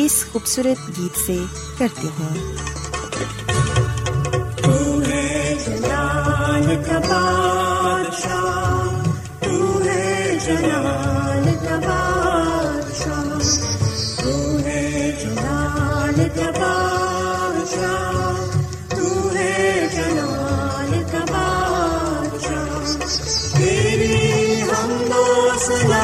اس خوبصورت گیت سے کرتے ہیں۔ سر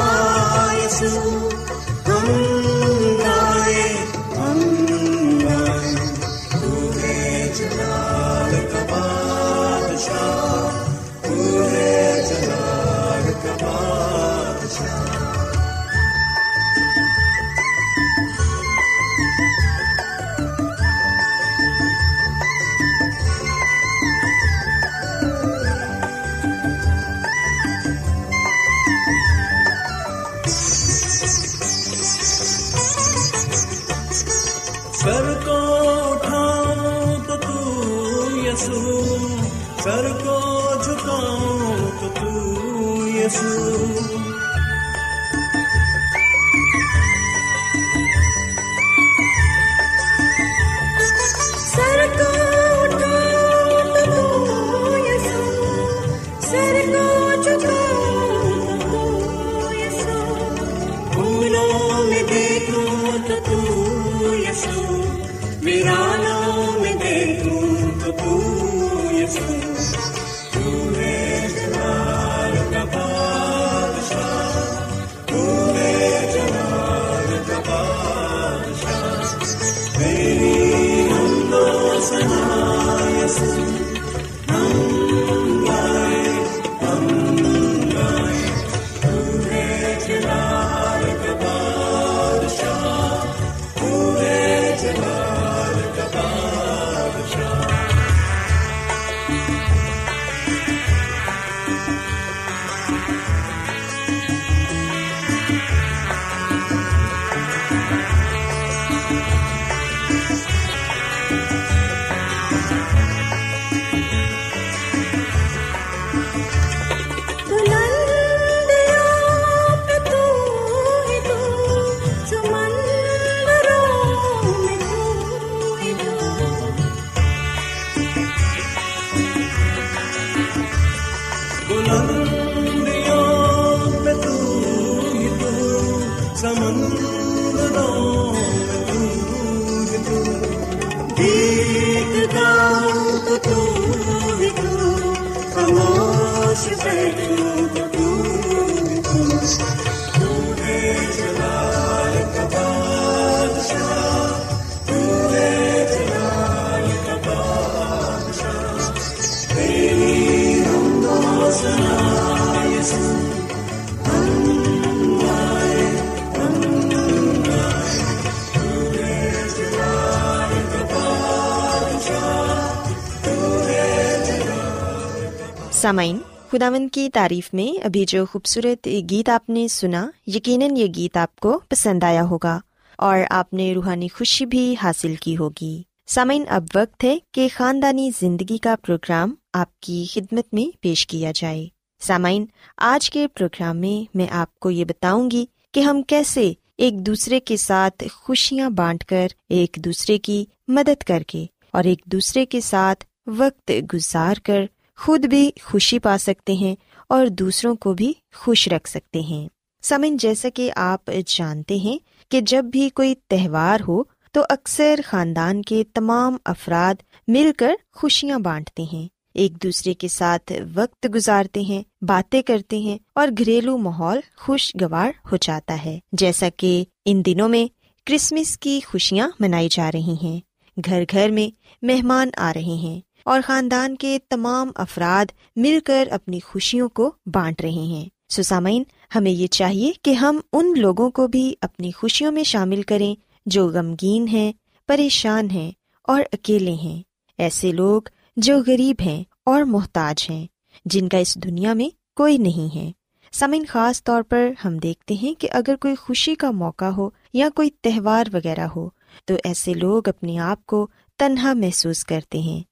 سامعین خداون کی تعریف میں ابھی جو خوبصورت گیت آپ نے سنا، یقیناً یہ گیت آپ کو پسند آیا ہوگا اور آپ نے روحانی خوشی بھی حاصل کی ہوگی۔ سامعین، اب وقت ہے کہ خاندانی زندگی کا پروگرام آپ کی خدمت میں پیش کیا جائے۔ سامعین، آج کے پروگرام میں میں آپ کو یہ بتاؤں گی کہ ہم کیسے ایک دوسرے کے ساتھ خوشیاں بانٹ کر ایک دوسرے کی مدد کر کے اور ایک دوسرے کے ساتھ وقت گزار کر خود بھی خوشی پا سکتے ہیں اور دوسروں کو بھی خوش رکھ سکتے ہیں۔ سمن جیسا کہ آپ جانتے ہیں کہ جب بھی کوئی تہوار ہو تو اکثر خاندان کے تمام افراد مل کر خوشیاں بانٹتے ہیں۔ ایک دوسرے کے ساتھ وقت گزارتے ہیں، باتیں کرتے ہیں اور گھریلو ماحول خوشگوار ہو جاتا ہے۔ جیسا کہ ان دنوں میں کرسمس کی خوشیاں منائی جا رہی ہیں۔ گھر گھر میں مہمان آ رہے ہیں اور خاندان کے تمام افراد مل کر اپنی خوشیوں کو بانٹ رہے ہیں۔ سسامین، ہمیں یہ چاہیے کہ ہم ان لوگوں کو بھی اپنی خوشیوں میں شامل کریں جو غمگین ہیں، پریشان ہیں اور اکیلے ہیں۔ ایسے لوگ جو غریب ہیں اور محتاج ہیں، جن کا اس دنیا میں کوئی نہیں ہے۔ سمن خاص طور پر ہم دیکھتے ہیں کہ اگر کوئی خوشی کا موقع ہو یا کوئی تہوار وغیرہ ہو، تو ایسے لوگ اپنے آپ کو تنہا محسوس کرتے ہیں۔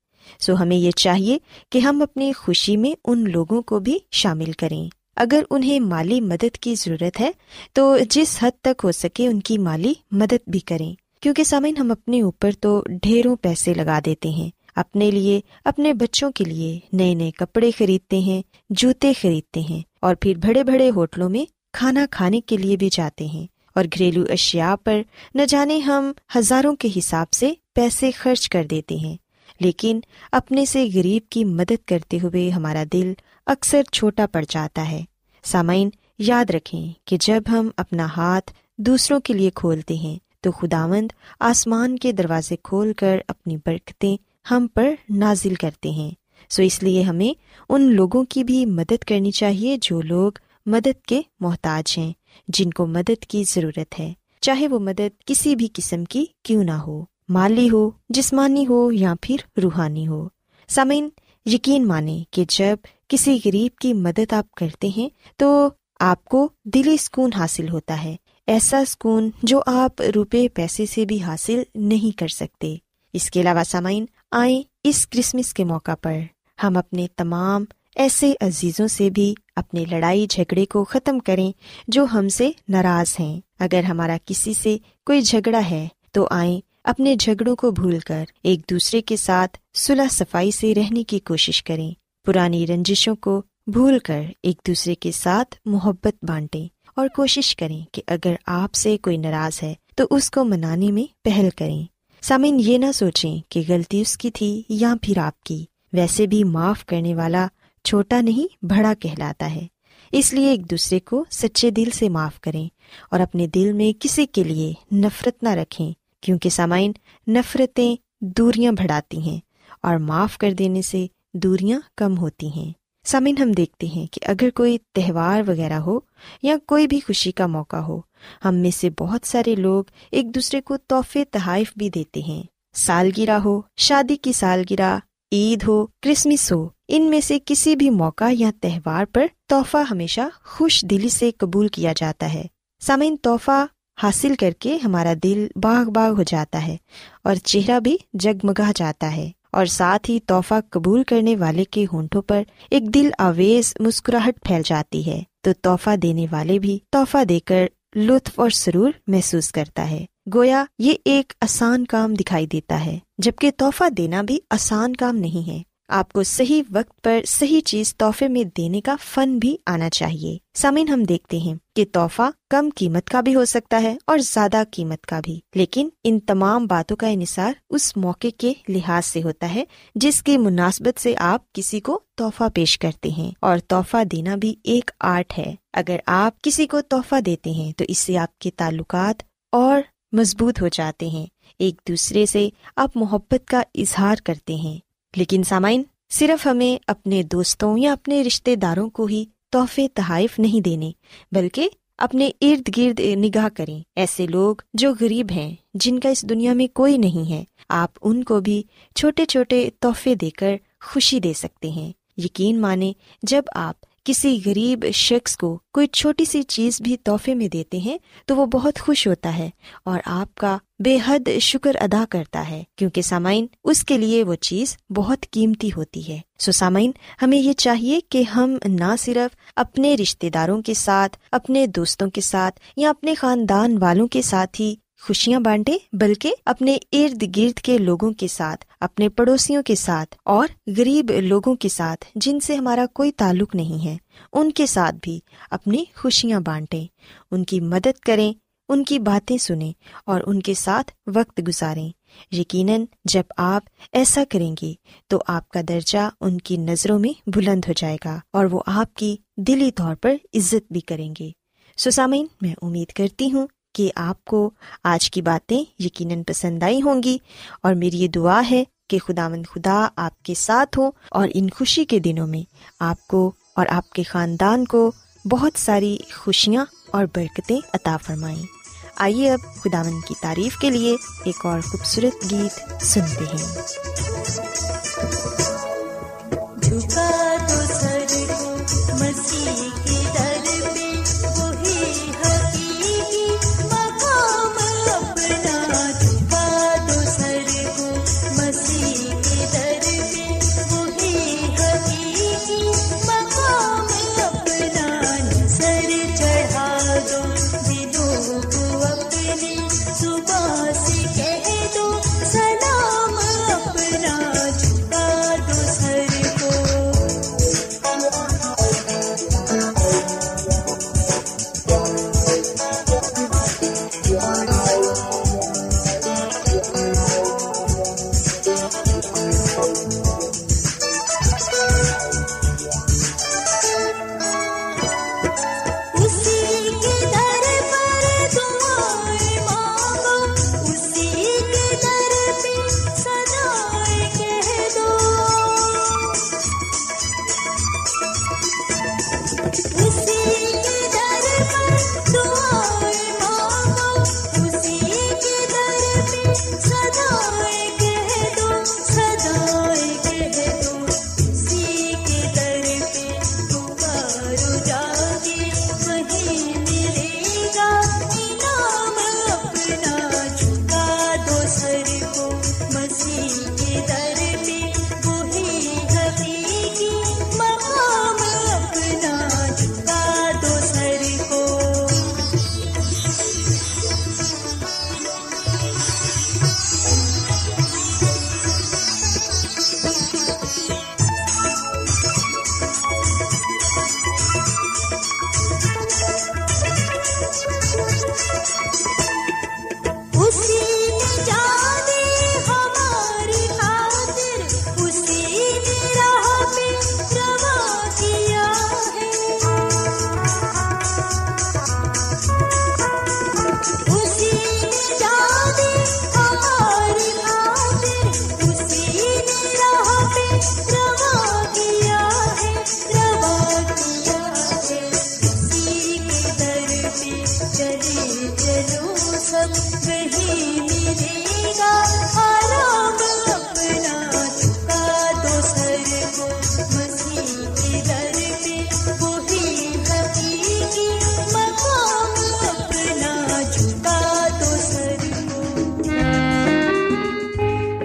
سو ہمیں یہ چاہیے کہ ہم اپنی خوشی میں ان لوگوں کو بھی شامل کریں۔ اگر انہیں مالی مدد کی ضرورت ہے، تو جس حد تک ہو سکے ان کی مالی مدد بھی کریں۔ کیونکہ سامعین ہم اپنے اوپر تو ڈھیروں پیسے لگا دیتے ہیں اپنے لیے، اپنے بچوں کے لیے نئے نئے کپڑے خریدتے ہیں، جوتے خریدتے ہیں اور پھر بڑے بڑے ہوٹلوں میں کھانا کھانے کے لیے بھی جاتے ہیں۔ اور گھریلو اشیاء پر نہ جانے ہم ہزاروں کے حساب سے پیسے خرچ کر دیتے ہیں۔ لیکن اپنے سے غریب کی مدد کرتے ہوئے ہمارا دل اکثر چھوٹا پڑ جاتا ہے۔ سامعین، یاد رکھیں کہ جب ہم اپنا ہاتھ دوسروں کے لیے کھولتے ہیں تو خداوند آسمان کے دروازے کھول کر اپنی برکتیں ہم پر نازل کرتے ہیں۔ سو اس لیے ہمیں ان لوگوں کی بھی مدد کرنی چاہیے جو لوگ مدد کے محتاج ہیں، جن کو مدد کی ضرورت ہے۔ چاہے وہ مدد کسی بھی قسم کی کیوں نہ ہو، مالی ہو، جسمانی ہو یا پھر روحانی ہو۔ سمین یقین مانے کہ جب کسی غریب کی مدد آپ کرتے ہیں تو آپ کو دلی سکون حاصل ہوتا ہے۔ ایسا سکون جو آپ روپے پیسے سے بھی حاصل نہیں کر سکتے۔ اس کے علاوہ سامعین آئیں اس کرسمس کے موقع پر۔ ہم اپنے تمام ایسے عزیزوں سے بھی اپنے لڑائی جھگڑے کو ختم کریں جو ہم سے ناراض ہیں۔ اگر ہمارا کسی سے کوئی جھگڑا ہے تو آئیں اپنے جھگڑوں کو بھول کر ایک دوسرے کے ساتھ صلاح صفائی سے رہنے کی کوشش کریں۔ پرانی رنجشوں کو بھول کر ایک دوسرے کے ساتھ محبت بانٹیں اور کوشش کریں کہ اگر آپ سے کوئی ناراض ہے تو اس کو منانے میں پہل کریں۔ سامن یہ نہ سوچیں کہ غلطی اس کی تھی یا پھر آپ کی۔ ویسے بھی معاف کرنے والا چھوٹا نہیں، بڑا کہلاتا ہے۔ اس لیے ایک دوسرے کو سچے دل سے معاف کریں اور اپنے دل میں کسی کے لیے نفرت نہ رکھیں، کیونکہ سامعین، نفرتیں دوریاں بڑھاتی ہیں اور معاف کر دینے سے دوریاں کم ہوتی ہیں۔ سامعین، ہم دیکھتے ہیں کہ اگر کوئی تہوار وغیرہ ہو یا کوئی بھی خوشی کا موقع ہو ہم میں سے بہت سارے لوگ ایک دوسرے کو تحفے تحائف بھی دیتے ہیں۔ سالگرہ ہو، شادی کی سالگرہ، عید ہو، کرسمس ہو، ان میں سے کسی بھی موقع یا تہوار پر تحفہ ہمیشہ خوش دلی سے قبول کیا جاتا ہے۔ سامعین، تحفہ حاصل کر کے ہمارا دل باغ باغ ہو جاتا ہے اور چہرہ بھی جگمگا جاتا ہے۔ اور ساتھ ہی تحفہ قبول کرنے والے کے ہونٹوں پر ایک دل آویز مسکراہٹ پھیل جاتی ہے۔ تو تحفہ دینے والے بھی تحفہ دے کر لطف اور سرور محسوس کرتا ہے۔ گویا یہ ایک آسان کام دکھائی دیتا ہے، جبکہ تحفہ دینا بھی آسان کام نہیں ہے۔ آپ کو صحیح وقت پر صحیح چیز تحفے میں دینے کا فن بھی آنا چاہیے۔ سامن ہم دیکھتے ہیں کہ تحفہ کم قیمت کا بھی ہو سکتا ہے اور زیادہ قیمت کا بھی۔ لیکن ان تمام باتوں کا انحصار اس موقع کے لحاظ سے ہوتا ہے جس کی مناسبت سے آپ کسی کو تحفہ پیش کرتے ہیں۔ اور تحفہ دینا بھی ایک آرٹ ہے۔ اگر آپ کسی کو تحفہ دیتے ہیں تو اس سے آپ کے تعلقات اور مضبوط ہو جاتے ہیں۔ ایک دوسرے سے آپ محبت کا اظہار کرتے ہیں۔ لیکن سامعین، صرف ہمیں اپنے دوستوں یا اپنے رشتے داروں کو ہی تحفے، تحائف نہیں دینے، بلکہ اپنے ارد گرد نگاہ کریں۔ ایسے لوگ جو غریب ہیں، جن کا اس دنیا میں کوئی نہیں ہے، آپ ان کو بھی چھوٹے چھوٹے تحفے دے کر خوشی دے سکتے ہیں۔ یقین مانے جب آپ کسی غریب شخص کو کوئی چھوٹی سی چیز بھی تحفے میں دیتے ہیں تو وہ بہت خوش ہوتا ہے اور آپ کا بے حد شکر ادا کرتا ہے کیونکہ سامعین، اس کے لیے وہ چیز بہت قیمتی ہوتی ہے۔ سو سامعین، ہمیں یہ چاہیے کہ ہم نہ صرف اپنے رشتے داروں کے ساتھ، اپنے دوستوں کے ساتھ یا اپنے خاندان والوں کے ساتھ ہی خوشیاں بانٹے، بلکہ اپنے ارد گرد کے لوگوں کے ساتھ، اپنے پڑوسیوں کے ساتھ اور غریب لوگوں کے ساتھ جن سے ہمارا کوئی تعلق نہیں ہے، ان کے ساتھ بھی اپنی خوشیاں بانٹیں، ان کی مدد کریں، ان کی باتیں سنیں اور ان کے ساتھ وقت گزاریں۔ یقیناً جب آپ ایسا کریں گے تو آپ کا درجہ ان کی نظروں میں بلند ہو جائے گا اور وہ آپ کی دلی طور پر عزت بھی کریں گے۔ سسامین میں امید کرتی ہوں کہ آپ کو آج کی باتیں یقیناً پسند آئی ہوں گی اور میری یہ دعا ہے کہ خدا مند خدا آپ کے ساتھ ہو اور ان خوشی کے دنوں میں آپ کو اور آپ کے خاندان کو بہت ساری خوشیاں اور برکتیں عطا فرمائیں۔ آئیے اب خدا مند کی تعریف کے لیے ایک اور خوبصورت گیت سنتے ہیں۔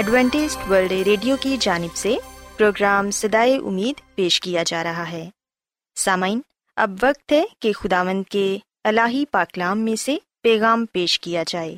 Adventist World Radio کی جانب سے پروگرام سدائے امید پیش کیا جا رہا ہے۔ سامعین، اب وقت ہے کہ خداوند کے الہی پاکلام میں سے پیغام پیش کیا جائے۔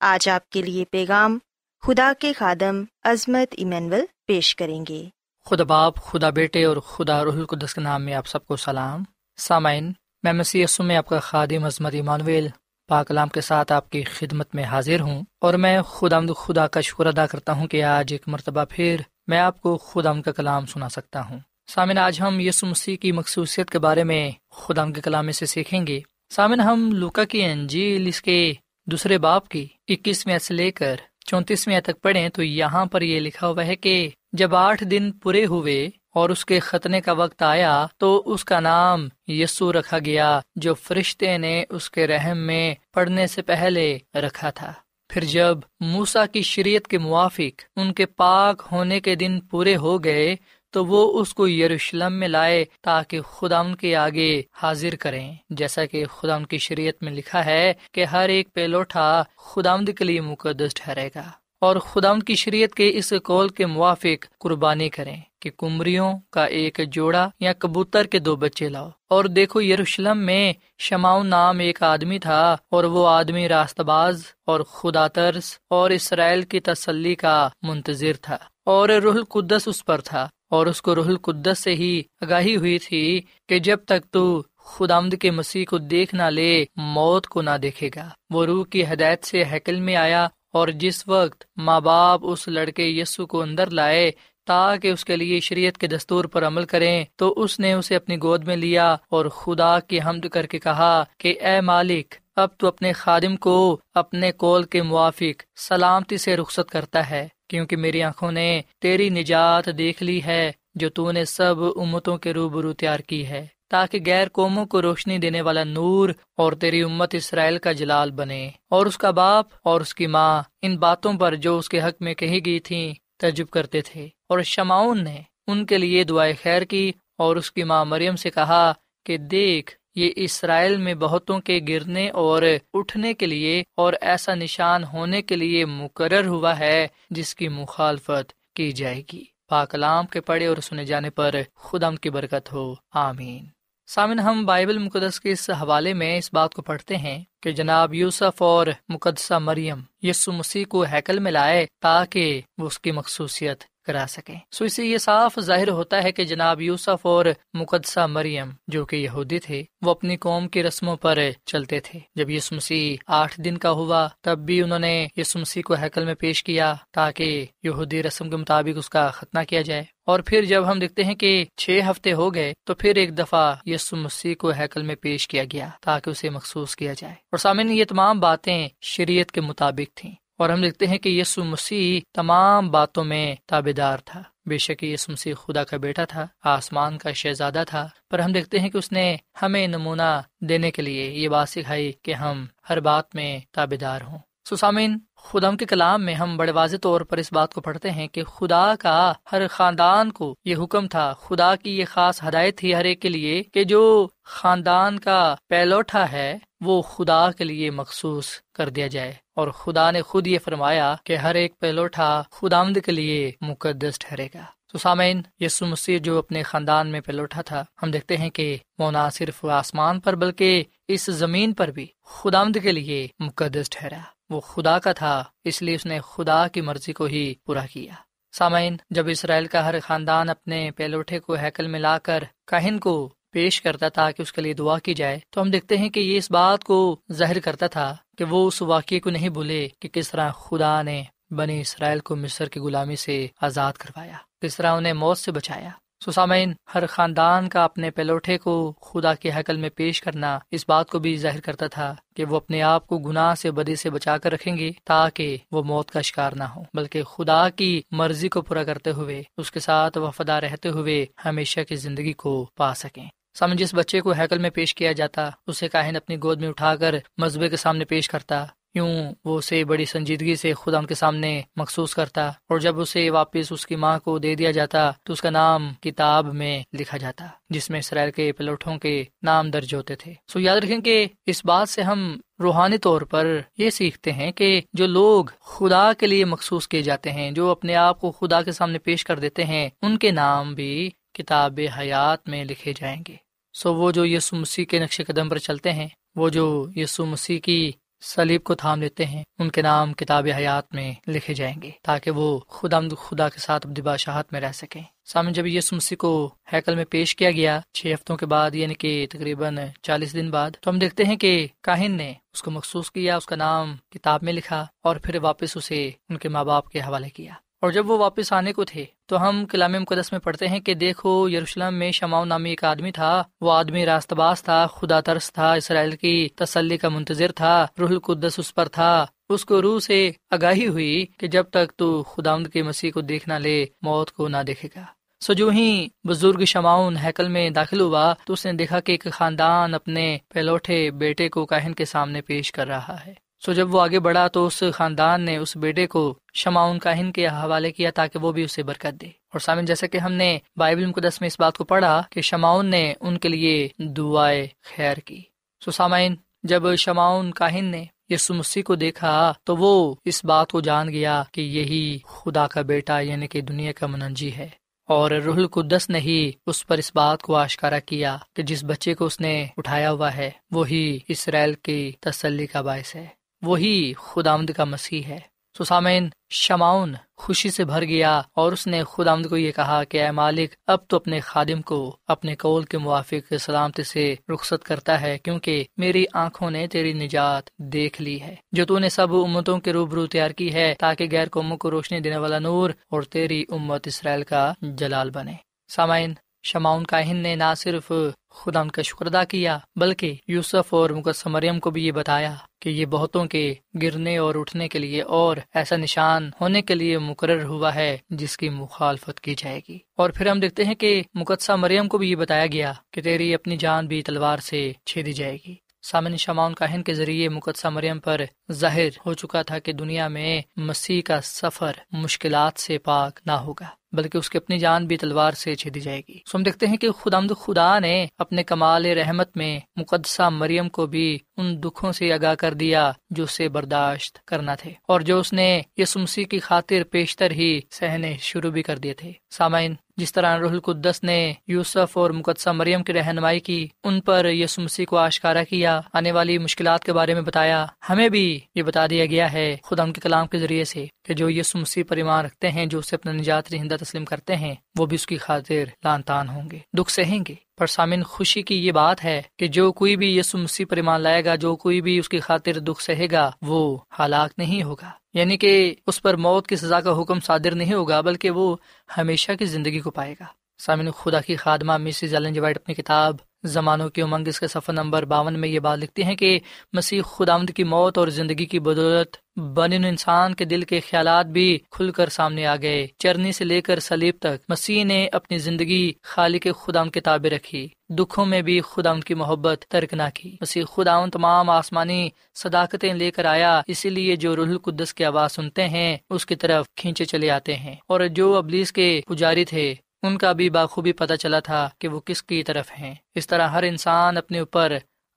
آج آپ کے لیے پیغام خدا کے خادم عظمت ایمینول پیش کریں گے۔ خدا باپ، خدا بیٹے اور خدا رح القدس کے نام میں آپ سب کو سلام۔ سامعین، میں مسی میں آپ کا خادم عظمت ایمانویل پاکلام کے ساتھ آپ کی خدمت میں حاضر ہوں اور میں خدا خدا کا شکر ادا کرتا ہوں کہ آج ایک مرتبہ پھر میں آپ کو خدا کا کلام سنا سکتا ہوں۔ سامن آج ہم یسو مسیح کی مخصوصیت کے بارے میں خدا کے کلام سے سیکھیں گے۔ سامن ہم لوکا کی انجیل اس کے دوسرے باپ کی اکیسویں سے لے کر چونتیسویں تک پڑھیں تو یہاں پر یہ لکھا ہوا ہے کہ جب آٹھ دن پورے ہوئے اور اس کے ختنے کا وقت آیا تو اس کا نام یسو رکھا گیا، جو فرشتے نے اس کے رحم میں پڑھنے سے پہلے رکھا تھا۔ پھر جب موسا کی شریعت کے موافق ان کے پاک ہونے کے دن پورے ہو گئے، تو وہ اس کو یروشلم میں لائے تاکہ خدا ان کے آگے حاضر کریں۔ جیسا کہ خدا ان کی شریعت میں لکھا ہے کہ ہر ایک پیلوٹا خدا کے لیے مقدس ٹھہرے گا۔ اور خدا ان کی شریعت کے اس قول کے موافق قربانی کریں کہ کمریوں کا ایک جوڑا یا کبوتر کے دو بچے لاؤ۔ اور دیکھو یروشلم میں شماؤ نام ایک آدمی تھا اور وہ آدمی راست باز اور خدا ترس اور اسرائیل کی تسلی کا منتظر تھا اور روح القدس اس پر تھا اور اس کو روح القدس سے ہی آگاہی ہوئی تھی کہ جب تک تو خدامد کے مسیح کو دیکھ نہ لے موت کو نہ دیکھے گا۔ وہ روح کی ہدایت سے ہیکل میں آیا اور جس وقت ماں باپ اس لڑکے یسو کو اندر لائے تاکہ اس کے لیے شریعت کے دستور پر عمل کریں، تو اس نے اسے اپنی گود میں لیا اور خدا کی حمد کر کے کہا کہ اے مالک، اب تو اپنے خادم کو اپنے کول کے موافق سلامتی سے رخصت کرتا ہے، کیونکہ میری آنکھوں نے تیری نجات دیکھ لی ہے جو تو نے سب امتوں کے روبرو تیار کی ہے۔ تاکہ غیر قوموں کو روشنی دینے والا نور اور تیری امت اسرائیل کا جلال بنے۔ اور اس کا باپ اور اس کی ماں ان باتوں پر جو اس کے حق میں کہی گئی تھی تجب کرتے تھے۔ اور شماؤن نے ان کے لیے دعائیں خیر کی اور اس کی ماں مریم سے کہا کہ دیکھ، یہ اسرائیل میں بہتوں کے گرنے اور اٹھنے کے لیے اور ایسا نشان ہونے کے لیے مقرر ہوا ہے جس کی مخالفت کی جائے گی۔ پاکلام کے پڑھے اور سنے جانے پر خدم کی برکت ہو۔ آمین۔ سامن ہم بائبل مقدس کے اس حوالے میں اس بات کو پڑھتے ہیں کہ جناب یوسف اور مقدسہ مریم یسو مسیح کو ہیکل میں لائے تاکہ وہ اس کی مخصوصیت کرا سکیں۔ سو اسے یہ صاف ظاہر ہوتا ہے کہ جناب یوسف اور مقدسہ مریم جو کہ یہودی تھے، وہ اپنی قوم کی رسموں پر چلتے تھے۔ جب یس مسیح آٹھ دن کا ہوا، تب بھی انہوں نے یس مسیح کو حکل میں پیش کیا تاکہ یہودی رسم کے مطابق اس کا ختنہ کیا جائے۔ اور پھر جب ہم دیکھتے ہیں کہ چھ ہفتے ہو گئے، تو پھر ایک دفعہ یسو مسیح کو ہیکل میں پیش کیا گیا تاکہ اسے مخصوص کیا جائے۔ اور سامنے یہ تمام باتیں شریعت کے مطابق تھیں۔ اور ہم دیکھتے ہیں کہ یسو مسیح تمام باتوں میں تابے دار تھا۔ بے شک یسو مسیح خدا کا بیٹا تھا، آسمان کا شہزادہ تھا، پر ہم دیکھتے ہیں کہ اس نے ہمیں نمونہ دینے کے لیے یہ بات سکھائی کہ ہم ہر بات میں تابے دار ہوں سسامین خدم کے کلام میں ہم بڑے واضح طور پر اس بات کو پڑھتے ہیں کہ خدا کا ہر خاندان کو یہ حکم تھا، خدا کی یہ خاص ہدایت تھی ہر ایک کے لیے کہ جو خاندان کا پہلوٹا ہے، وہ خدا کے لیے مخصوص کر دیا جائے۔ اور خدا نے خود یہ فرمایا کہ ہر ایک پہلوٹا خدامد کے لیے مقدس ٹھہرے گا۔ تو سامعین یسو مسیح جو اپنے خاندان میں پہلوٹا تھا، ہم دیکھتے ہیں کہ وہ نہ صرف آسمان پر بلکہ اس زمین پر بھی خدا آمد کے لیے مقدس ٹھہرا۔ وہ خدا کا تھا، اس لیے اس نے خدا کی مرضی کو ہی پورا کیا۔ سامعین، جب اسرائیل کا ہر خاندان اپنے پیلوٹے کو ہیکل میں لا کر کہن کو پیش کرتا تھا کہ اس کے لیے دعا کی جائے، تو ہم دیکھتے ہیں کہ یہ اس بات کو ظاہر کرتا تھا کہ وہ اس واقعے کو نہیں بھولے کہ کس طرح خدا نے بنی اسرائیل کو مصر کی غلامی سے آزاد کروایا، کس طرح انہیں موت سے بچایا۔ سسامین ہر خاندان کا اپنے پلوٹے کو خدا کے حقل میں پیش کرنا اس بات کو بھی ظاہر کرتا تھا کہ وہ اپنے آپ کو گناہ سے بدی سے بچا کر رکھیں گے تاکہ وہ موت کا شکار نہ ہو بلکہ خدا کی مرضی کو پورا کرتے ہوئے، اس کے ساتھ وفادہ رہتے ہوئے ہمیشہ کی زندگی کو پا سکیں۔ سامنے جس بچے کو ہیکل میں پیش کیا جاتا، اسے کاہن اپنی گود میں اٹھا کر مذبے کے سامنے پیش کرتا۔ یوں وہ اسے بڑی سنجیدگی سے خدا ان کے سامنے مخصوص کرتا۔ اور جب اسے واپس اس کی ماں کو دے دیا جاتا، تو اس کا نام کتاب میں لکھا جاتا، جس میں اسرائیل کے پلوٹوں کے نام درج ہوتے تھے۔ سو یاد رکھیں کہ اس بات سے ہم روحانی طور پر یہ سیکھتے ہیں کہ جو لوگ خدا کے لیے مخصوص کیے جاتے ہیں، جو اپنے آپ کو خدا کے سامنے پیش کر دیتے ہیں، ان کے نام بھی کتاب حیات میں لکھے جائیں گے۔ سو وہ جو یسو مسیح کے نقش قدم پر چلتے ہیں، وہ جو یسو مسیح کی سلیب کو تھام لیتے ہیں، ان کے نام کتاب حیات میں لکھے جائیں گے تاکہ وہ خدا خدا کے ساتھ بادشاہت میں رہ سکیں۔ سامنے جب یسو مسیح کو ہیکل میں پیش کیا گیا چھ ہفتوں کے بعد یعنی کہ تقریباً چالیس دن بعد، تو ہم دیکھتے ہیں کہ کاہن نے اس کو مخصوص کیا، اس کا نام کتاب میں لکھا اور پھر واپس اسے ان کے ماں باپ کے حوالے کیا۔ اور جب وہ واپس آنے کو تھے، تو ہم کلام مقدس میں پڑھتے ہیں کہ دیکھو، یروشلم میں شماؤ نامی ایک آدمی تھا۔ وہ آدمی راست باز تھا، خدا ترس تھا، اسرائیل کی تسلی کا منتظر تھا، روح القدس اس پر تھا۔ اس کو روح سے آگاہی ہوئی کہ جب تک تو خدا کے مسیح کو دیکھنا لے، موت کو نہ دیکھے گا۔ سو جو ہی بزرگ شماؤن ہیکل میں داخل ہوا، تو اس نے دیکھا کہ ایک خاندان اپنے پہلوٹے بیٹے کو کاہن کے سامنے پیش کر رہا ہے۔ سو جب وہ آگے بڑھا تو اس خاندان نے اس بیٹے کو شماؤن کاہن کے حوالے کیا تاکہ وہ بھی اسے برکت دے۔ اور سامن جیسے کہ ہم نے بائبل مقدس میں اس بات کو پڑھا کہ شماؤن نے ان کے لیے دعائیں خیر کی۔ سو سامعین، جب شماؤن کاہن نے یسو مسیح کو دیکھا تو وہ اس بات کو جان گیا کہ یہی خدا کا بیٹا یعنی کہ دنیا کا مننجی ہے۔ اور روح القدس نے ہی اس پر اس بات کو آشکارا کیا کہ جس بچے کو اس نے اٹھایا ہوا ہے، وہی اسرائیل کی تسلی کا باعث ہے۔ وہی خدا آمد کا مسیح ہے۔ سسامین شماؤن خوشی سے بھر گیا اور اس نے خدا آمد کو یہ کہا کہ اے مالک، اب تو اپنے خادم کو اپنے قول کے موافق سلامتی سے رخصت کرتا ہے کیونکہ میری آنکھوں نے تیری نجات دیکھ لی ہے۔ جو تو نے سب امتوں کے روبرو تیار کی ہے تاکہ غیر قوموں کو روشنی دینے والا نور اور تیری امت اسرائیل کا جلال بنے۔ سامعین شماؤن کاہن نے نہ صرف خدا ان کا شکر ادا کیا، بلکہ یوسف اور مقدس مریم کو بھی یہ بتایا کہ یہ بہتوں کے گرنے اور اٹھنے کے لیے اور ایسا نشان ہونے کے لیے مقرر ہوا ہے جس کی مخالفت کی جائے گی۔ اور پھر ہم دیکھتے ہیں کہ مقدسہ مریم کو بھی یہ بتایا گیا کہ تیری اپنی جان بھی تلوار سے چھیدی جائے گی۔ سامن شماؤن کاہن کے ذریعے مقدسہ مریم پر ظاہر ہو چکا تھا کہ دنیا میں مسیح کا سفر مشکلات سے پاک نہ ہوگا۔ بلکہ اس کی اپنی جان بھی تلوار سے چھیدی جائے گی۔ سو ہم دیکھتے ہیں کہ خدا خدا نے اپنے کمال رحمت میں مقدسہ مریم کو بھی ان دکھوں سے آگاہ کر دیا جو اسے برداشت کرنا تھے، اور جو اس نے یسمسی کی خاطر پیشتر ہی سہنے شروع بھی کر دیے تھے۔ سامعین، جس طرح رح القدس نے یوسف اور مقدسہ مریم کی رہنمائی کی، ان پر یسمسی کو آشکارا کیا، آنے والی مشکلات کے بارے میں بتایا، ہمیں بھی یہ بتا دیا گیا ہے خدا ان کے کلام کے ذریعے سے کہ جو یسمسی پر ایمان رکھتے ہیں، جو اسے اپنا نجات رہندہ تسلیم کرتے ہیں، وہ بھی اس کی خاطر لان تان ہوں گے، دکھ سہیں گے۔ پر سامن خوشی کی یہ بات ہے کہ جو کوئی بھی یسو مسیح پر ایمان لائے گا، جو کوئی بھی اس کی خاطر دکھ سہے گا، وہ ہلاک نہیں ہوگا۔ یعنی کہ اس پر موت کی سزا کا حکم صادر نہیں ہوگا، بلکہ وہ ہمیشہ کی زندگی کو پائے گا۔ سامن خدا کی خادمہ مسز ایلن جوائٹ اپنی کتاب زمانوں کی امنگ اس کے سفر نمبر باون میں یہ بات لکھتی ہیں کہ مسیح خدامد کی موت اور زندگی کی بدولت بن انسان کے دل کے خیالات بھی کھل کر سامنے آ گئے۔ چرنی سے لے کر سلیب تک مسیح نے اپنی زندگی خالی کے خدام کتابیں رکھی۔ دکھوں میں بھی خدا ان کی محبت ترک نہ کی۔ مسیح خدا ان تمام آسمانی صداقتیں لے کر آیا، اسی لیے جو روح القدس کی آواز سنتے ہیں، اس کی طرف کھینچے چلے آتے ہیں۔ اور جو ابلیس کے پجاری تھے ان کا بھی بخوبی پتہ چلا تھا کہ وہ کس کی طرف ہیں۔ اس طرح ہر انسان اپنے اوپر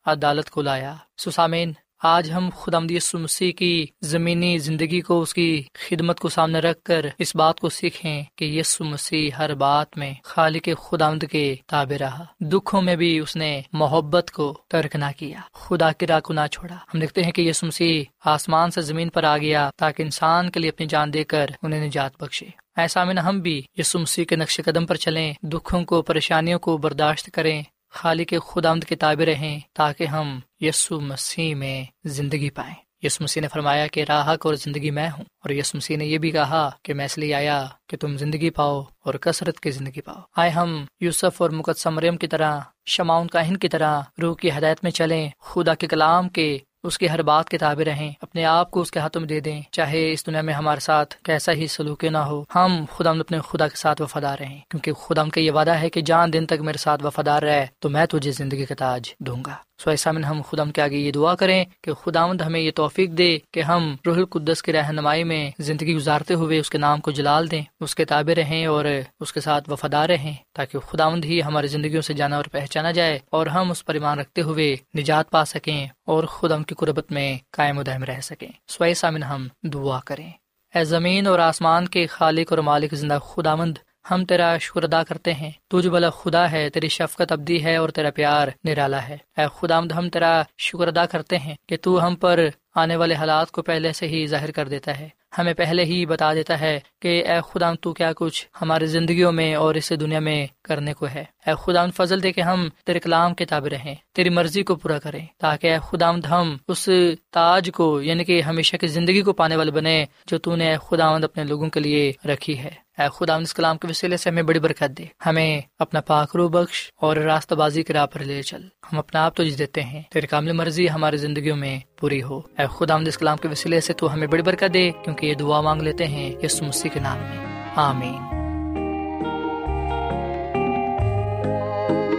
عدالت کو لایا۔ سسامین آج ہم خدا مسیح کی زمینی زندگی کو، اس کی خدمت کو سامنے رکھ کر اس بات کو سیکھیں کہ یسو مسیح ہر بات میں خالق خدا کے تابع رہا۔ دکھوں میں بھی اس نے محبت کو ترک نہ کیا۔ خدا کی راہ کو نہ چھوڑا۔ ہم دیکھتے ہیں کہ یسو مسیح آسمان سے زمین پر آ گیا تاکہ انسان کے لیے اپنی جان دے کر انہیں نجات بخشے۔ ایسا میں ہم بھی یسو مسیح کے نقش قدم پر چلیں، دکھوں کو، پریشانیوں کو برداشت کریں خالی کے خدا آمد کے تعبیر رہیں، تاکہ ہم یسو مسیح میں زندگی پائیں۔ یس مسیح نے فرمایا کہ راہک اور زندگی میں ہوں، اور یس مسیح نے یہ بھی کہا کہ میں اس لیے آیا کہ تم زندگی پاؤ اور کثرت کی زندگی پاؤ۔ آئے ہم یوسف اور مقدس مریم کی طرح شماؤن کاہن کی طرح، روح کی ہدایت میں چلیں، خدا کے کلام کے اس کی ہر بات کتابیں رہیں، اپنے آپ کو اس کے ہاتھوں میں دے دیں، چاہے اس دنیا میں ہمارے ساتھ کیسا ہی سلوک نہ ہو۔ ہم خدا اپنے خدا کے ساتھ وفادار رہیں، کیونکہ خدا کا یہ وعدہ ہے کہ جان دن تک میرے ساتھ وفادار رہے، تو میں تجھے زندگی کا تاج دوں گا۔ سو ایسا میں ہم خدم کے آگے یہ دعا کریں کہ خداوند ہمیں یہ توفیق دے کہ ہم روح القدس کی رہنمائی میں زندگی گزارتے ہوئے اس کے نام کو جلال دیں، اس کے تابع رہیں اور اس کے ساتھ وفادار رہیں تاکہ خداوند ہی ہماری زندگیوں سے جانا اور پہچانا جائے اور ہم اس پر ایمان رکھتے ہوئے نجات پا سکیں اور خدم کی قربت میں قائم و دائم رہ سکیں۔ سو ایسا میں ہم دعا کریں۔ اے زمین اور آسمان کے خالق اور مالک زندہ خداوند ہم تیرا شکر ادا کرتے ہیں۔ تو جو بلا خدا ہے، تیری شفقت ابدی ہے اور تیرا پیار نرالا ہے۔ اے خدا ہم تیرا شکر ادا کرتے ہیں کہ تو ہم پر آنے والے حالات کو پہلے سے ہی ظاہر کر دیتا ہے۔ ہمیں پہلے ہی بتا دیتا ہے کہ اے خدا تو کیا کچھ ہماری زندگیوں میں اور اس دنیا میں کرنے کو ہے۔ اے خدا فضل دے کہ ہم تیرے کلام کے تابع رہیں، تیری مرضی کو پورا کریں، تاکہ اے خدا ہم اس تاج کو یعنی کہ ہمیشہ کی زندگی کو پانے والے بنے جو تو نے خدا اپنے لوگوں کے لیے رکھی ہے۔ اے خدا اس کلام کے وسیلے سے ہمیں بڑی برکت دے۔ ہمیں اپنا پاکرو بخش اور راستہ بازی کی راہ پر لے چل۔ ہم اپنا آپ تو دیتے ہیں۔ تیرے کامل مرضی ہماری زندگیوں میں پوری ہو۔ اے خدا اس کلام کے وسیلے سے تو ہمیں بڑی برکت دے، کیونکہ یہ دعا مانگ لیتے ہیں یس مسیح کے نام میں۔ آمین۔